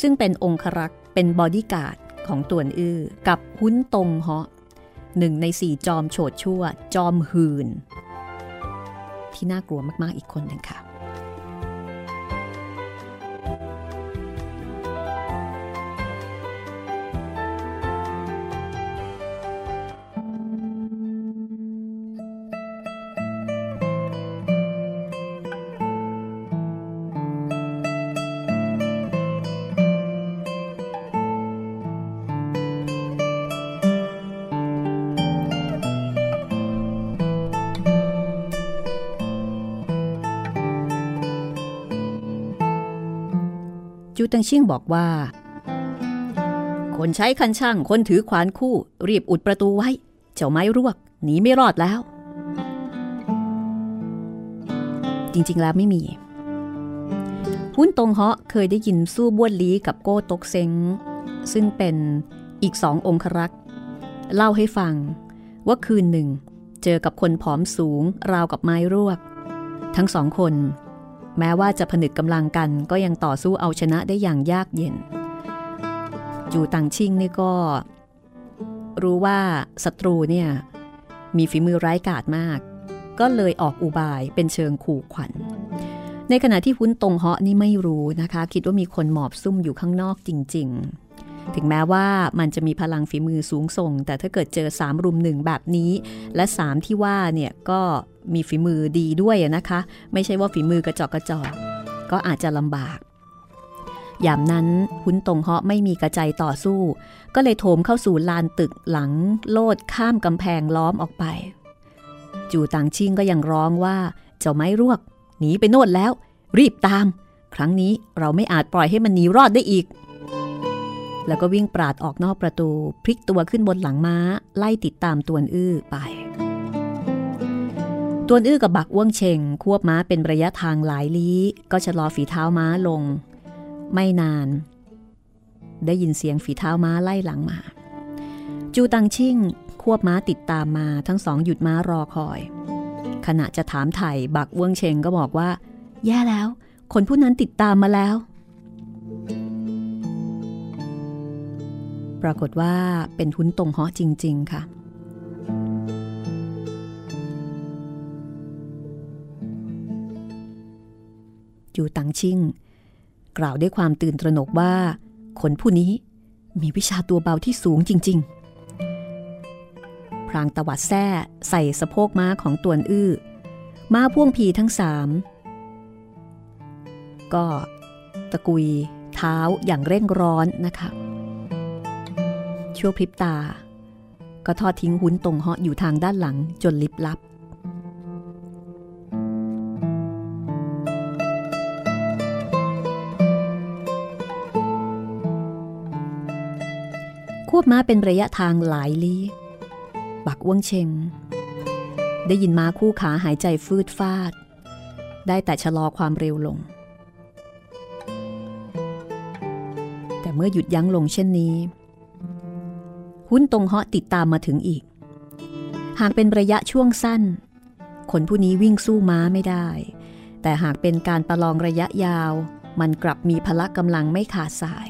ซึ่งเป็นองครักษ์เป็นบอดี้การ์ดของตวนอื้อกับหุ้นตงเหาะหนึ่งในสี่จอมโฉดชั่ว จอมหืนที่น่ากลัวมากๆอีกคนหนึ่งค่ะ ตังชิ่งบอกว่า คนใช้คันช่างคนถือขวานคู่ รีบอุดประตูไว้ เจ้าไม้รวกหนีไม่รอดแล้ว จริงๆแล้วไม่มีหุ้นตงเหาะเคยได้ยินสู้บ้วนลีกับโก้ตกเซงซึ่งเป็นอีกสององครักษ์เล่าให้ฟังว่าคืนหนึ่ง เจอกับคนผอมสูงราวกับไม้รวก ทั้งสองคน แม้ว่าจะผนึกกำลังกันก็ยังต่อสู้เอาชนะได้อย่างยากเย็นจูตังชิงนี่ก็ รู้ว่าศัตรูเนี่ยมีฝีมือร้ายกาจมาก ก็เลยออกอุบายเป็นเชิงขู่ขวัญ ในขณะที่หุ้นตรงเหาะนี่ไม่รู้นะคะ คิดว่ามีคนหมอบซุ่มอยู่ข้างนอกจริง ๆ ถึงแม้ว่ามันจะมีพลังฝีมือสูงส่ง แต่ถ้าเกิดเจอสามรุมหนึ่งแบบนี้ และสามที่ว่าเนี่ยก็มีฝีมือดีด้วยนะคะ ไม่ใช่ว่าฝีมือกระจอกกระจอกก็อาจจะลำบากยามนั้นหุนตรงเหาะไม่มีกระใจต่อสู้ ก็เลยโถมเข้าสู่ลานตึกหลังโลดข้ามกำแพงล้อมออกไป จู่ต่างชิงก็ยังร้องว่า เจ้าไม้รวก หนีไปโน่นแล้ว รีบตาม ครั้งนี้เราไม่อาจปล่อยให้มันหนีรอดได้อีก แล้วก็วิ่งปราดออกนอกประตู พลิกตัวขึ้นบนหลังม้า ไล่ติดตามตวนอื้อไป ตวนอื้อกับบักอ้วงเชงควบม้าเป็นระยะทางหลายลี้ ก็ชะลอฝีเท้าม้าลง ไม่นาน ได้ยินเสียงฝีเท้าม้าไล่หลังมา จูตังชิ่ง ควบม้าติดตามมาทั้งสองหยุดม้ารอคอย ขณะจะถามไถ่บักเวิงเชงก็บอกว่า แย่แล้ว คนผู้นั้นติดตามมาแล้ว ปรากฏว่าเป็นทุนตรงเหาะจริง ๆ ค่ะจูตังชิ่ง กล่าวด้วยความตื่นตระหนกว่าคนผู้นี้มีวิชาตัวเบาที่สูงจริง ๆ พรางตวัดแส้ใส่สะโพกม้าของตวนอื้อ ม้าพ่วงผีทั้งสาม ก็ตะกุยเท้าอย่างเร่งร้อนนะคะ ชั่วพริบตา ก็ทอดทิ้งหุ้นตรงเหาะอยู่ทางด้านหลังจนลิบลับ ควบม้าเป็นระยะทางหลายลี้ บักอ้วงเชง ได้ยินม้าคู่ขาหายใจฟืดฟาด ได้แต่ชะลอความเร็วลงแต่เมื่อหยุดยั้งลงเช่นนี้ หุ้นตรงเหาะติดตามมาถึงอีก หากเป็นระยะช่วงสั้น คนผู้นี้วิ่งสู้ม้าไม่ได้ แต่หากเป็นการประลองระยะยาว มันกลับมีพละกกำลังไม่ขาดสาย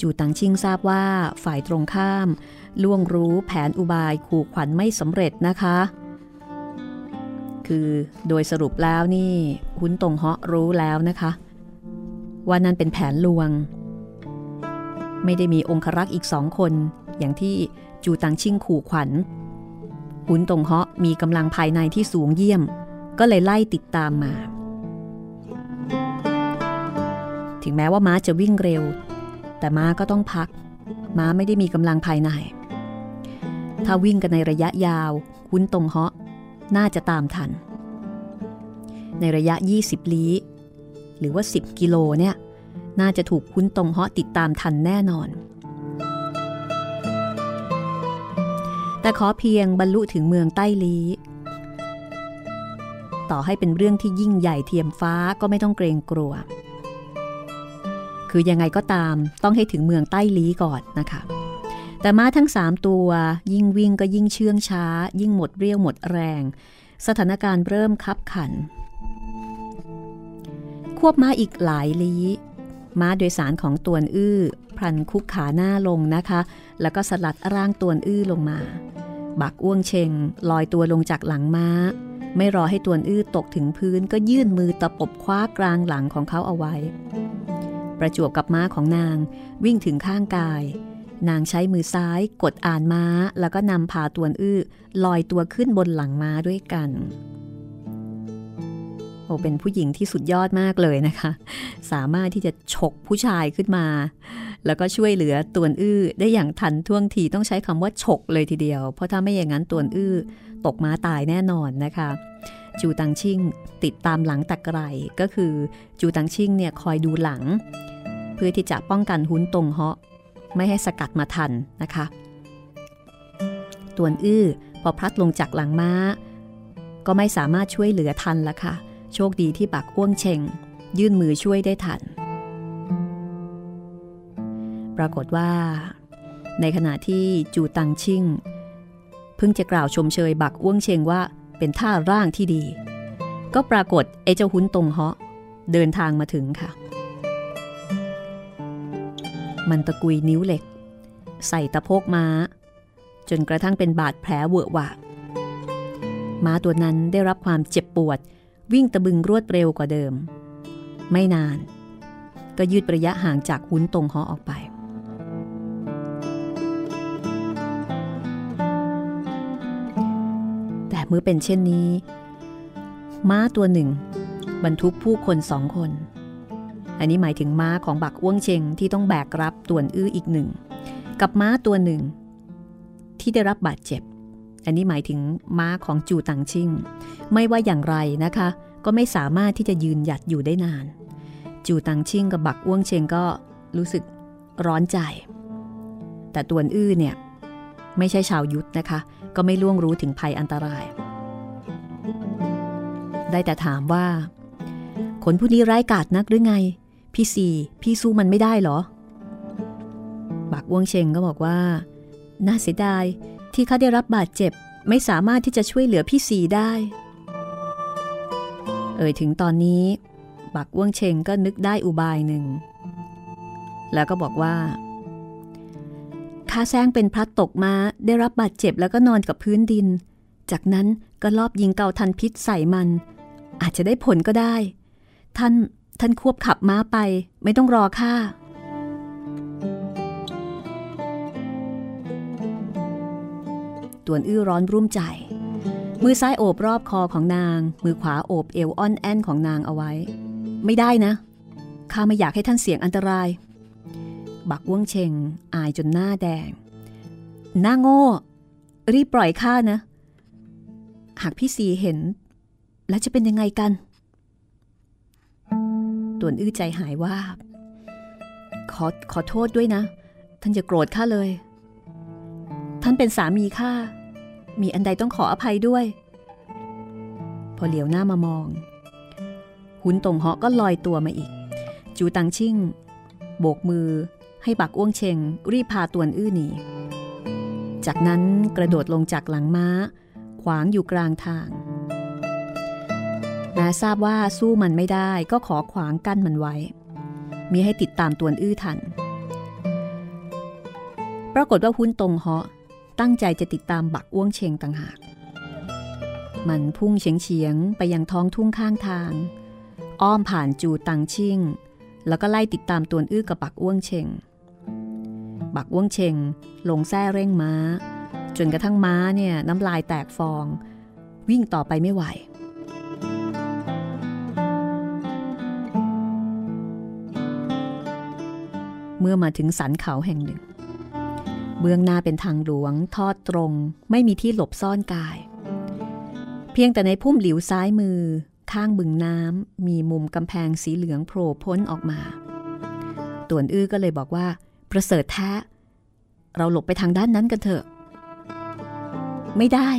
จูตังชิงทราบว่าฝ่ายตรงข้าม ล่วงรู้แผนอุบายขู่ขวัญไม่สำเร็จนะคะ คือโดยสรุปแล้วนี่หุ้นตรงเหาะรู้แล้วนะคะ ว่านั่นเป็นแผนลวงไม่ได้มีองครักษ์อีกสองคน อย่างที่จูตังชิงขู่ขวัญหุนตงเหาะมีกำลังภายในที่สูงเยี่ยม ก็เลยไล่ติดตามมา ถึงแม้ว่าม้าจะวิ่งเร็ว แต่ม้าก็ต้องพัก ม้าไม่ได้มีกำลังภายใน ถ้าวิ่งกันในระยะยาวคุ้นตรงเหาะน่าจะตามทัน ในระยะ 20 ลี้ หรือว่า 10 กิโลเนี่ย น่าจะถูกคุ้นตรงเหาะติดตามทันแน่นอน แต่ขอเพียงบรรลุถึงเมืองใต้ลีต่อให้เป็นเรื่องที่ยิ่งใหญ่เทียมฟ้าก็ไม่ต้องเกรงกลัว คือยังไงก็ตามต้องให้ถึงเมืองใต้ลีก่อนนะคะ แต่ม้าทั้งสามตัวยิ่งวิ่งก็ยิ่งเชื่องช้า ยิ่งหมดเรี่ยวหมดแรง สถานการณ์เริ่มคับขัน ควบม้าอีกหลายลี้ ม้าโดยสารของตวนอื้อพลันคุกขาหน้าลงนะคะ แล้วก็สลัดร่างตัวนอื้อลงมา บักอ้วงเชงลอยตัวลงจากหลังม้า ไม่รอให้ตัวนอื้อตกถึงพื้นก็ยื่นมือตะปบคว้ากลางหลังของเขาเอาไว้ ประจวบกับม้าของนางวิ่งถึงข้างกาย นางใช้มือซ้ายกดอ่านม้า แล้วก็นำพาตัวนอื้อลอยตัวขึ้นบนหลังม้าด้วยกัน โอ้เป็นผู้หญิงที่สุดยอดมากเลยนะคะ สามารถที่จะฉกผู้ชายขึ้นมา แล้วก็ช่วยเหลือตัวอื้อได้อย่างทันท่วงทีต้องใช้คำว่าฉกเลยทีเดียว เพราะถ้าไม่อย่างนั้นตัวอื้อตกม้าตายแน่นอนนะคะ จูตังชิ่งติดตามหลังตะไกรก็คือจูตังชิ่งเนี่ยคอยดูหลัง เพื่อที่จะป้องกันหุ้นตรงเหาะไม่ให้สกัดมาทันนะคะตัวอื้อพอพลัดลงจากหลังม้า ก็ไม่สามารถช่วยเหลือทันละค่ะ โชคดีที่บักอ้วงเชงยื่นมือช่วยได้ทัน ปรากฏว่า ในขณะที่จูตังชิ่ง เพิ่งจะกล่าวชมเชยบักอ้วงเชงว่าเป็นท่าร่างที่ดี ก็ปรากฏไอ้เจ้าหุ้นตรงเหาะเดินทางมาถึงค่ะ มันตะกุยนิ้วเหล็ก ใส่ตะโพกม้า จนกระทั่งเป็นบาดแผลเวอะหวะม้าตัวนั้นได้รับความเจ็บปวด วิ่งตะบึงรวดเร็วกว่าเดิม ไม่นาน ก็ยืดระยะห่างจากหุ้นตรงหาะออกไป แต่เมื่อเป็นเช่นนี้ ม้าตัวหนึ่ง บรรทุกผู้คนสองคน อันนี้หมายถึงม้าของบักอ้วงเชงที่ต้องแบกรับตวนอื้ออีกหนึ่ง กับม้าตัวหนึ่ง ที่ได้รับบาดเจ็บ อันนี้หมายถึงม้าของจูตังชิงไม่ว่าอย่างไรนะคะ ก็ไม่สามารถที่จะยืนหยัดอยู่ได้นาน จูตังชิงกับบักอ้วงเชงก็รู้สึกร้อนใจ แต่ตวนอื้อเนี่ยไม่ใช่ชาวยุทธนะคะ ก็ไม่ล่วงรู้ถึงภัยอันตราย ได้แต่ถามว่า คนผู้นี้ร้ายกาจนักหรือไง พี่สี่พี่สู้มันไม่ได้เหรอ บักวงเชงก็บอกว่า น่าเสียดาย ที่เขาได้รับบาดเจ็บ ไม่สามารถที่จะช่วยเหลือพี่สีได้ เอ่ยถึงตอนนี้ บักวงเชงก็นึกได้อุบายหนึ่ง แล้วก็บอกว่าข้าแซงเป็นพลัดตกมาได้รับบาดเจ็บแล้วก็นอนกับพื้นดิน จากนั้นก็ลอบยิงเกาทันพิษใส่มัน อาจจะได้ผลก็ได้ ท่านท่านควบขับม้าไป ไม่ต้องรอข้า ตวนอื้อร้อนรุ่มใจ มือซ้ายโอบรอบคอของนาง มือขวาโอบเอวอ่อนแอนของนางเอาไว้ ไม่ได้นะ ข้าไม่อยากให้ท่านเสี่ยงอันตราย บักว่วงเชงอายจนหน้าแดง หน้าโง่ รีบปล่อยข้านะ หากพี่สีเห็น แล้วจะเป็นยังไงกันตวนอื้อใจหายว่า ขอขอโทษด้วยนะ ท่านอย่าโกรธข้าเลย ท่านเป็นสามีข้า มีอันใดต้องขออภัยด้วย พอเหลียวหน้ามามอง หุนตงเหาะก็ลอยตัวมาอีก จูตังชิ่ง โบกมือให้บักอ้วงเชงรีบพาตวนอื้อหนี จากนั้นกระโดดลงจากหลังม้า ขวางอยู่กลางทางแม้ทราบว่าสู้มันไม่ได้ก็ขอขวางกั้นมันไว้ มีให้ติดตามตวนอื้อทัน ปรากฏว่าหุ้นตรงเหาะ ตั้งใจจะติดตามบักอ้วงเชงต่างหาก มันพุ่งเฉียงเฉียงไปยังท้องทุ่งข้างทาง อ้อมผ่านจูตังชิ่ง แล้วก็ไล่ติดตามตัวอื้อกับบักอ้วงเชงบักอ้วงเชงลงแส้เร่งม้า จนกระทั่งม้าเนี่ยน้ำลายแตกฟอง วิ่งต่อไปไม่ไหวเมื่อมาถึงสันเขาแห่งหนึ่ง เบื้องหน้าเป็นทางหลวงทอดตรง ไม่มีที่หลบซ่อนกาย เพียงแต่ในพุ่มหลิวซ้ายมือ ข้างบึงน้ำมีมุมกำแพงสีเหลืองโผล่พ้นออกมาต่วนอื้อก็เลยบอกว่า ประเสริฐแท้ เราหลบไปทางด้านนั้นกันเถอะ ไม่ได้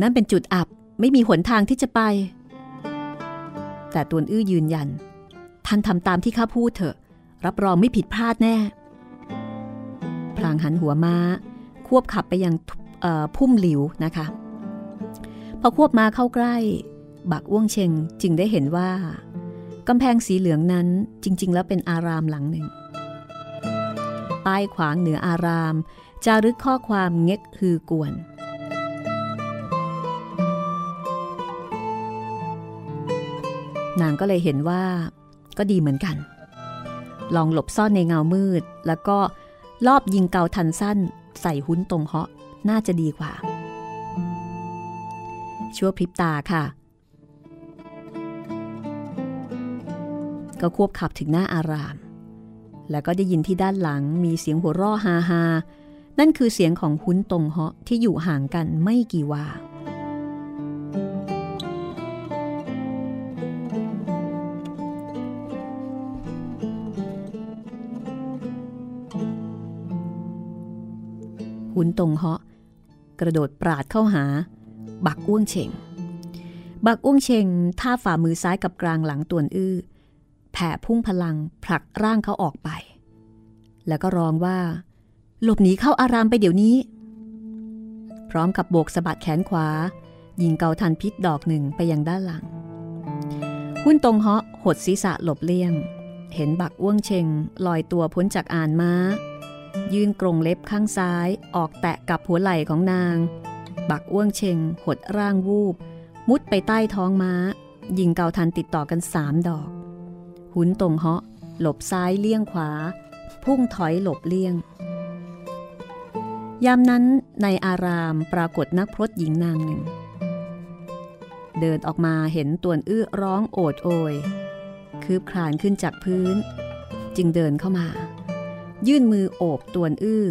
นั่นเป็นจุดอับไม่มีหนทางที่จะไป แต่ต่วนอื้อยืนยัน ท่านทำตามที่ข้าพูดเถอะ รับรองไม่ผิดพลาดแน่ ลางหันหัวม้า ควบขับไปยังพุ่มหลิวนะคะ พอควบม้าเข้าใกล้ บักอ้วงเชงจึงได้เห็นว่ากำแพงสีเหลืองนั้นจริง ๆ แล้วเป็นอารามหลังหนึ่ง ป้ายขวางเหนืออาราม จารึกข้อความเง็กฮือกวน นางก็เลยเห็นว่าก็ดีเหมือนกัน ลองหลบซ่อนในเงามืด แล้วก็ ลอบยิงเกาทันสั้น ใส่หุ้นตรงเหาะน่าจะดีกว่า ชั่วพริบตาค่ะ ก็ควบขับถึงหน้าอาราม แล้วก็ได้ยินที่ด้านหลังมีเสียงหัวร่อฮาฮานั่นคือเสียงของหุ้นตรงเหาะที่อยู่ห่างกันไม่กี่ว่า หุนตรงเหาะ กระโดดปราดเข้าหา บักอ้วงเชงบักอ้วงเชงท่าฝ่ามือซ้ายกับกลางหลังตวนอื้อแผ่พุ่งพลังผลักร่างเขาออกไป แล้วก็ร้องว่า หลบหนีเข้าอารามไปเดี๋ยวนี้ พร้อมกับโบกสะบัดแขนขวา ยิงเกาทันพิษดอกหนึ่งไปยังด้านหลัง หุ้นตรงเหาะหดศีรษะหลบเลี่ยง เห็นบักอ้วงเชงลอยตัวพ้นจากอ่านม้า ยื่นกรงเล็บข้างซ้ายออกแตะกับหัวไหล่ของนาง บักอ้วงเชงหดร่างวูบ มุดไปใต้ท้องม้า ยิงเกาทันติดต่อกันสามดอก หุนตรงเหาะ หลบซ้ายเลี่ยงขวา พุ่งถอยหลบเลี่ยง ยามนั้นในอารามปรากฏนักพรตหญิงนางหนึ่ง เดินออกมาเห็นตัวอื้อร้องโอดโอย คืบคลานขึ้นจากพื้น จึงเดินเข้ามา ยื่นมือโอบตวนอื้อ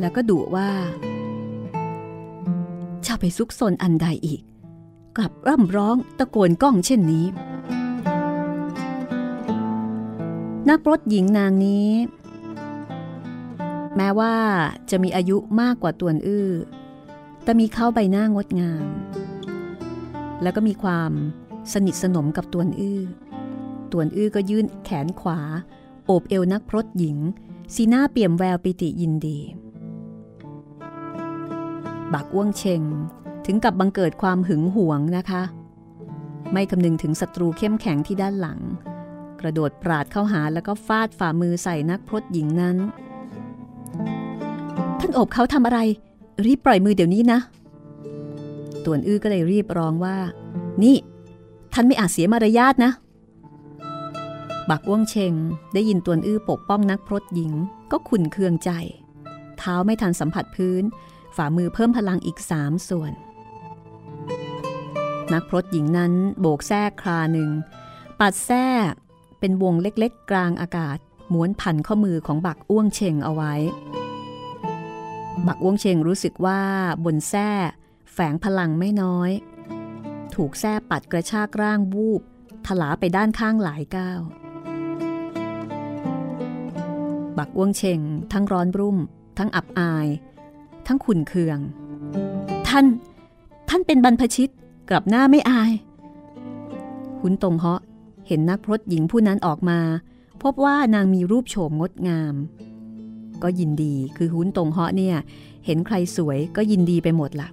แล้วก็ดุว่าจะไปซุกซนอันใดอีก กลับร่ำร้องตะโกนก้องเช่นนี้ นักรถหญิงนางนี้ แม้ว่าจะมีอายุมากกว่าตวนอื้อ แต่มีเข้าใบหน้างดงาม แล้วก็มีความสนิทสนมกับตวนอื้อ ตวนอื้อก็ยื่นแขนขวา โอบเอวนักพรตหญิง สีหน้าเปี่ยมแววปิติยินดี บักอ้วงเชงถึงกับบังเกิดความหึงหวงนะคะ ไม่คำนึงถึงศัตรูเข้มแข็งที่ด้านหลัง กระโดดปราดเข้าหาแล้วก็ฟาดฝ่ามือใส่นักพรตหญิงนั้น ท่านอบเขาทำอะไร รีบปล่อยมือเดี๋ยวนี้นะต่วนอื้อก็เลยรีบร้องว่า นี่ ท่านไม่อาจเสียมารยาทนะ บักว่วงเชงได้ยินตวนอื้อปกป้องนักพรตหญิง ก็ขุนเคืองใจ เท้าไม่ทันสัมผัสพื้น ฝ่ามือเพิ่มพลังอีกสามส่วน นักพรตหญิงนั้นโบกแทรกคราหนึ่ง ปัดแทรกเป็นวงเล็กๆ กลางอากาศม้วนพันข้อมือของบักอ้วงเชงเอาไว้ บักอ้วงเชงรู้สึกว่าบนแส้แฝงพลังไม่น้อย ถูกแส้ปัดกระชากร่างวูบถลาไปด้านข้างหลายก้าว บักอ้วงเชงทั้งร้อนรุ่ม ทั้งอับอาย ทั้งขุนเคือง ท่าน ท่านเป็นบรรพชิตกลับหน้าไม่อาย หุนตรงเหาะเห็นนักพรตหญิงผู้นั้นออกมา พบว่านางมีรูปโฉมงดงาม ก็ยินดีคือหุนตรงเหาะเนี่ย เห็นใครสวยก็ยินดีไปหมดละ่ะ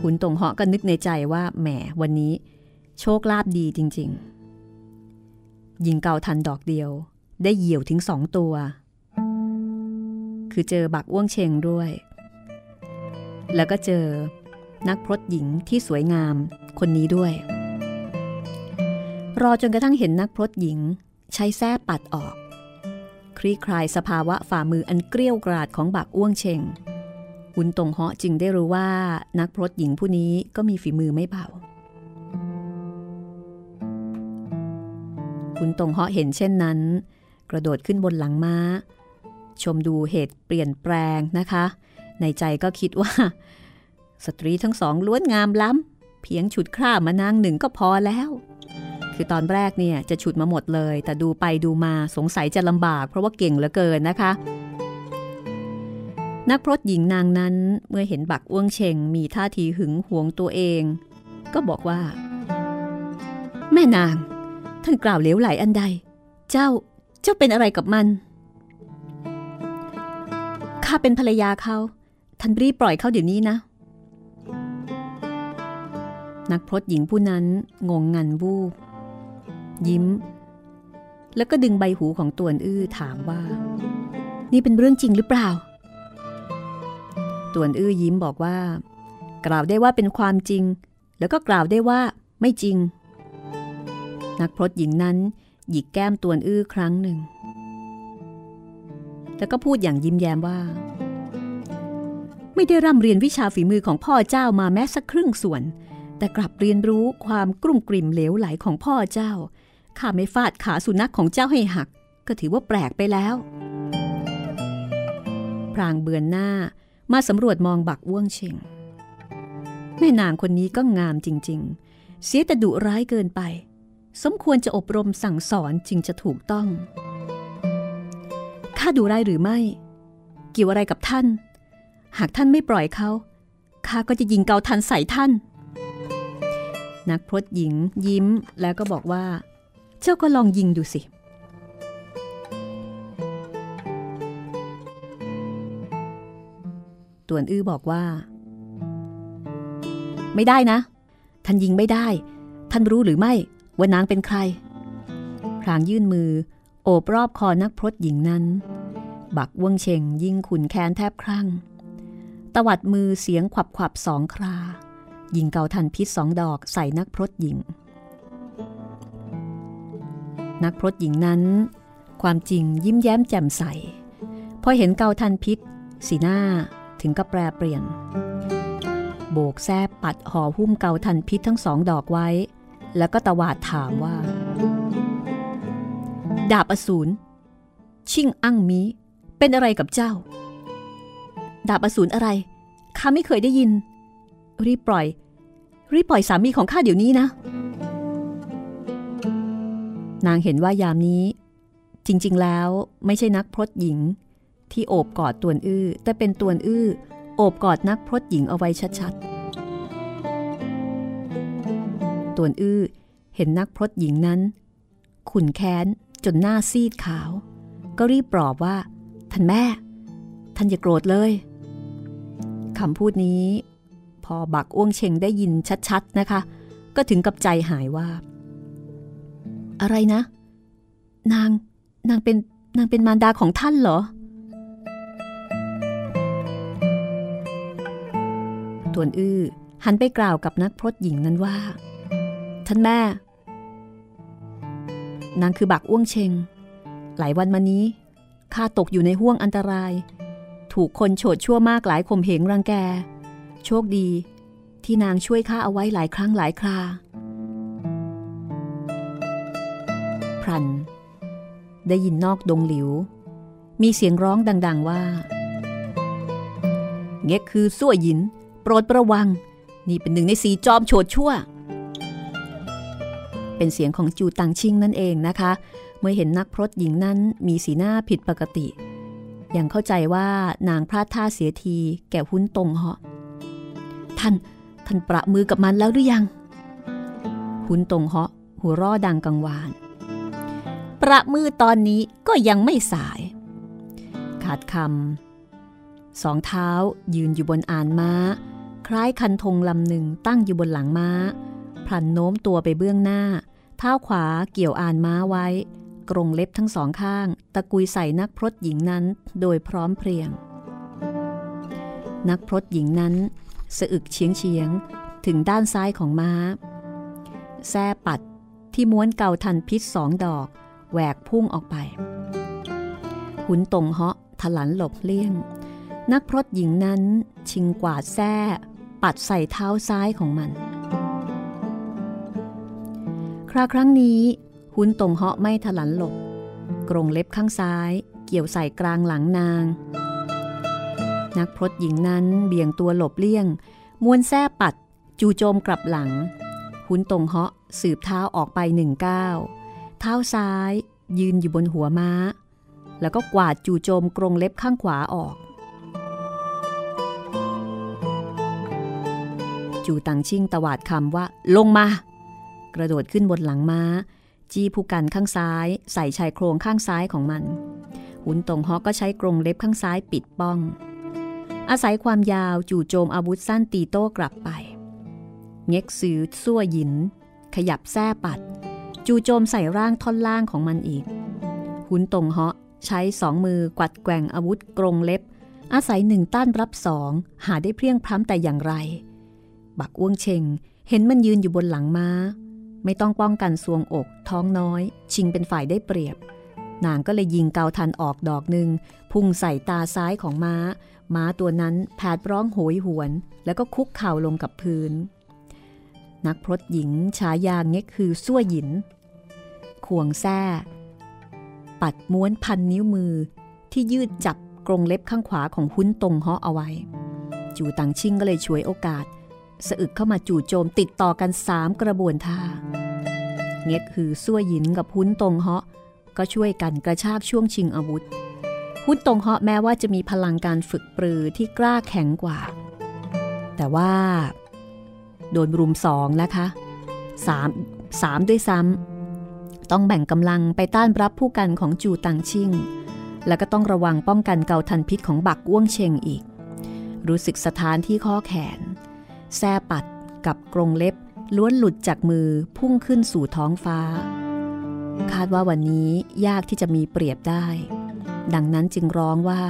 หุนตรงเหาะก็นึกในใจว่าแหมวันนี้ โชคลาภดีจริง ๆ ยิงเกาทันดอกเดียว ได้เหยี่ยวถึงสองตัว คือเจอบักอ้วงเชงด้วย แล้วก็เจอนักพรตหญิงที่สวยงามคนนี้ด้วย รอจนกระทั่งเห็นนักพรตหญิงใช้แส้ปัดออก คลี่คลายสภาวะฝ่ามืออันเกลี้ยวกราดของบักอ้วงเชงอุนตงเหาะจึงได้รู้ว่านักพรตหญิงผู้นี้ก็มีฝีมือไม่เบาอุนตงเหาะเห็นเช่นนั้น กระโดดขึ้นบนหลังม้า ชมดูเหตุเปลี่ยนแปลงนะคะ ในใจก็คิดว่า สตรีทั้งสองล้วนงามล้ำเพียงฉุดคร่ามานางหนึ่งก็พอแล้ว คือตอนแรกเนี่ยจะฉุดมาหมดเลย แต่ดูไปดูมาสงสัยจะลำบาก เพราะว่าเก่งเหลือเกินนะคะ นักพรตหญิงนางนั้นเมื่อเห็นบักอ้วงเชงมีท่าทีหึงหวงตัวเอง ก็บอกว่า แม่นางท่านกล่าวเหลวไหลอันใด เจ้า จ้าเป็นอะไรกับมัน ข้าเป็นภรรยาเขาท่านรีบปล่อยเขาเดี๋ยวนี้นะ นักพรตหญิงผู้นั้นงงงันวูบยิ้ม แล้วก็ดึงใบหูของตวนอื้อถามว่า นี่เป็นเรื่องจริงหรือเปล่า ตวนอื้อยิ้มบอกว่า กล่าวได้ว่าเป็นความจริง แล้วก็กล่าวได้ว่าไม่จริง นักพรตหญิงนั้น หยิกแก้มตวนอื้อครั้งหนึ่ง แล้วก็พูดอย่างยิ้มแย้มว่า ไม่ได้ร่ำเรียนวิชาฝีมือของพ่อเจ้ามาแม้สักครึ่งส่วน แต่กลับเรียนรู้ความกรุ่มกริ่มเหลวไหลของพ่อเจ้า ข้าไม่ฟาดขาสุนัขของเจ้าให้หัก ก็ถือว่าแปลกไปแล้ว พรางเบือนหน้ามาสำรวจมองบักอ้วงเชงแม่นางคนนี้ก็งามจริง ๆ เสียแต่ดุร้ายเกินไป สมควรจะอบรมสั่งสอนจึงจะถูกต้อง ข้าดูไรหรือไม่ เกี่ยวอะไรกับท่าน หากท่านไม่ปล่อยเขาข้าก็จะยิงเกาทันใส่ท่าน นักพรตหญิงยิ้มแล้วก็บอกว่า เจ้าก็ลองยิงดูสิ ตวนอื้อบอกว่า ไม่ได้นะ ท่านยิงไม่ได้ ท่านรู้หรือไม่ ว่านางเป็นใคร พรางยื่นมือ โอบรอบคอนักพรตหญิงนั้น บักว่งเชงยิ่งขุนแค้นแทบครั่ง ตวัดมือเสียงขวับขวับสองครา ยิงเกาทันพิษสองดอกใส่นักพรตหญิง นักพรตหญิงนั้น ความจริงยิ้มแย้มแจ่มใส พอเห็นเกาทันพิษ สีหน้าถึงกับแปรเปลี่ยน โบกแซบปัดห่อหุ้มเกาทันพิษทั้งสองดอกไว้ แล้วก็ตวาดถามว่า ดาบอสูรชิ่งอั้งมีเป็นอะไรกับเจ้า ดาบอสูรอะไรข้าไม่เคยได้ยิน รีบปล่อย รีบปล่อยสามีของข้าเดี๋ยวนี้นะ นางเห็นว่ายามนี้ จริง ๆ แล้วไม่ใช่นักพรตหญิง ที่โอบกอดตวนอื้อ แต่เป็นตวนอื้อ โอบกอดนักพรตหญิงเอาไว้ชัดๆ ตวนอื้อ เห็นนักพรตหญิงนั้น ขุนแค้นจนหน้าซีดขาว ก็รีบปลอบว่า ท่านแม่ ท่านอย่าโกรธเลยคำพูดนี้ พอบักอ้วงเชงได้ยินชัดๆนะคะ ก็ถึงกับใจหายว่า อะไรนะ นาง นางเป็นนางเป็นมารดาของท่านเหรอตวนอื้อหันไปกล่าวกับนักพรตหญิงนั้นว่า ท่านแม่ นางคือบักอ้วงเชง หลายวันมานี้ข้าตกอยู่ในห่วงอันตราย ถูกคนโฉดชั่วมากหลายข่มเหงรังแก โชคดี ที่นางช่วยข้าเอาไว้หลายครั้งหลายครา พรัน ได้ยินนอกดงหลิว มีเสียงร้องดัง ๆว่า เง็กคือสั่วหยิน โปรดประวัง นี่เป็นหนึ่งในสีจอมโฉดชั่ว เป็นเสียงของจูตังชิงนั่นเองนะคะ เมื่อเห็นนักพรตหญิงนั้นมีสีหน้าผิดปกติยังเข้าใจว่านางพลาดท่าเสียทีแก่หุ้นตรงเหาะท่าน ท่านประมือกับมันแล้วหรือยัง หุ้นตรงเหาะหัวร่อดังกังวาน ประมือตอนนี้ก็ยังไม่สาย ขาดคำสองเท้ายืนอยู่บนอ่านม้า คล้ายคันธงลำหนึ่งตั้งอยู่บนหลังม้า พลันโน้มตัวไปเบื้องหน้า เท้าขวาเกี่ยวอ่านม้าไว้ กรงเล็บทั้งสองข้าง ตะกุยใส่นักพรตหญิงนั้นโดยพร้อมเพรียง นักพรตหญิงนั้นสะอึกเฉียงเฉียงถึงด้านซ้ายของม้า แซ่ปัดที่ม้วนเก่าทันพิษสองดอกแหวกพุ่งออกไป หุนตรงเหาะถลันหลบเลี่ยง นักพรตหญิงนั้นชิงกวาดแส้ปัดใส่เท้าซ้ายของมัน ราครั้งนี้ หุนตรงเหาะไม่ถลันหลบ กรงเล็บข้างซ้าย เกี่ยวใส่กลางหลังนาง นักพรตหญิงนั้นเบี่ยงตัวหลบเลี่ยงม้วนแส้ปัด จูโจมกลับหลัง หุนตรงเหาะสืบเท้าออกไปหนึ่งก้าวเท้าซ้ายยืนอยู่บนหัวม้า แล้วก็กวาดจูโจมกรงเล็บข้างขวาออก จูตังชิ่งตวาดคำว่า ลงมา กระโดดขึ้นบนหลังม้า จี้ผู้กันข้างซ้าย ใส่ชายโครงข้างซ้ายของมัน หุนตงฮอกก็ใช้กรงเล็บข้างซ้ายปิดป้อง อาศัยความยาวจู่โจมอาวุธสั้นตีโต้กลับไป เง็กซือซั่วหยิน ขยับแส้ปัด จู่โจมใส่ร่างท่อนล่างของมันอีก หุนตงเหาะใช้สองมือกวัดแกว่งอาวุธกรงเล็บ อาศัยหนึ่งต้านรับสองหาได้เพียงพร้ำแต่อย่างไร บักอ้วงเชงเห็นมันยืนอยู่บนหลังม้า ไม่ต้องป้องกันสวงอก ท้องน้อย ชิงเป็นฝ่ายได้เปรียบ นางก็เลยยิงเกาทันออกดอกหนึ่งพุ่งใส่ตาซ้ายของม้า ม้าตัวนั้นแผดร้องโหยหวน แล้วก็คุกเข่าลงกับพื้น นักพรตหญิงฉายาเง็กคือซั่วหยินข่วงแส้ปัดม้วนพันนิ้วมือที่ยืดจับกรงเล็บข้างขวาของหุ้นตรงเหาะเอาไว้จูตังชิ่งก็เลยช่วยโอกาส สะอึกเข้ามาจู่โจมติดต่อกันสามกระบวนท่าเง็กคือซั่วหยินกับหุ้นตรงเหาะก็ช่วยกันกระชากช่วงชิงอาวุธหุ้นตรงเหาะแม้ว่าจะมีพลังการฝึกปรือที่กล้าแข็งกว่า แต่ว่า โดนรุมสองนะคะสามสามด้วยซ้ำต้องแบ่งกำลังไปต้านรับผู้กันของจูตังชิ่ง แล้วก็ต้องระวังป้องกันเกาทันพิษของบักอ้วงเชงอีก รู้สึกสถานที่ข้อแขน แส้ปัดกับกรงเล็บล้วนหลุดจากมือพุ่งขึ้นสู่ท้องฟ้า คาดว่าวันนี้ยากที่จะมีเปรียบได้ ดังนั้นจึงร้องว่า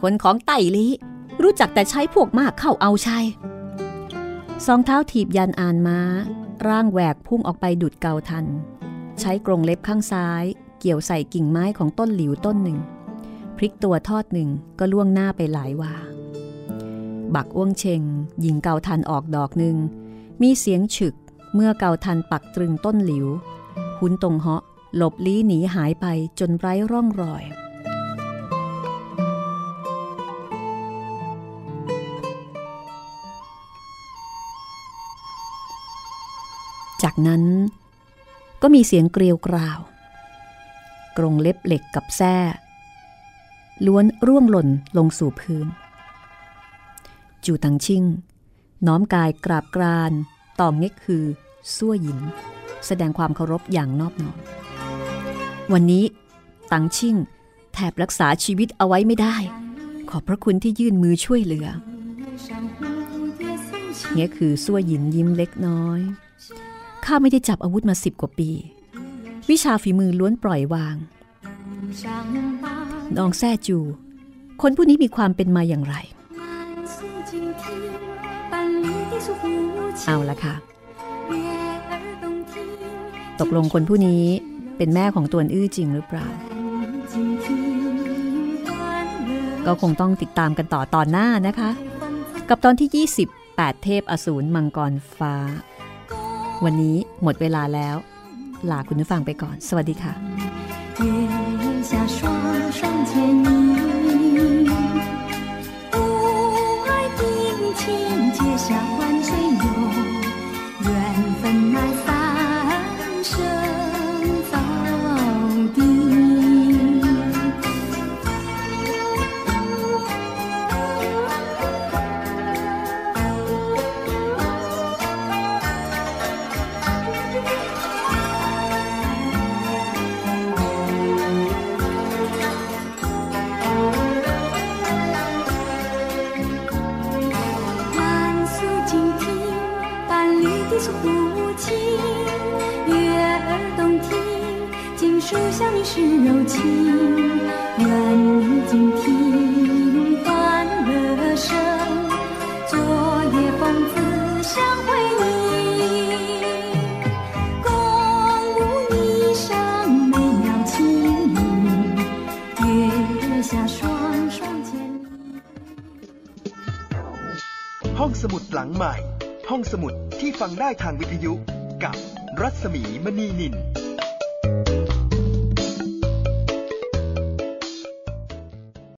คนของไต่ลิรู้จักแต่ใช้พวกมากเข้าเอาชัยสองเท้าถีบยันอ่านม้า ร่างแหวกพุ่งออกไปดุดเกาทัน ใช้กรงเล็บข้างซ้าย เกี่ยวใส่กิ่งไม้ของต้นหลิวต้นหนึ่ง พลิกตัวทอดหนึ่งก็ล่วงหน้าไปหลายว่า บักอ้วงเชงยิงเกาทันออกดอกหนึ่ง มีเสียงฉึกเมื่อเกาทันปักตรึงต้นหลิว หุนตรงเหาะหลบลี้หนีหายไปจนไร้ร่องรอย จากนั้นก็มีเสียงเกลียวกราว กรงเล็บเหล็กกับแส้ล้วนร่วงหล่นลงสู่พื้น จูตังชิ่ง น้อมกายกราบกรานต่อเง็กคือซั่วหยินแสดงความเคารพอย่างนอบน้อมวันนี้ตังชิ่ง แทบรักษาชีวิตเอาไว้ไม่ได้ ขอบพระคุณที่ยื่นมือช่วยเหลือเงี้ยคือซั่วหยินยิ้มเล็กน้อย ข้าไม่ได้จับอาวุธมาสิบกว่าปี วิชาฝีมือล้วนปล่อยวาง น้องแซ่จู คนผู้นี้มีความเป็นมาอย่างไร เอาละค่ะ ตกลงคนผู้นี้เป็นแม่ของตวนอื้อจริงหรือเปล่า ก็คงต้องติดตามกันต่อตอนหน้านะคะ กับตอนที่ 20 8 เทพอสูรมังกรฟ้า วันนี้หมดเวลาแล้ว ลาคุณผู้ฟังไปก่อน สวัสดีค่ะ 月下双双牵引，不爱定情结下万岁友，缘 本来是柔情。愿你静听，欢乐声，昨夜风子相会应。共舞霓裳，美妙情意，月下双双牵引。 ห้องสมุดหลังใหม่ ห้องสมุดที่ฟังได้ทางวิทยุกับรัศมีมณีนิน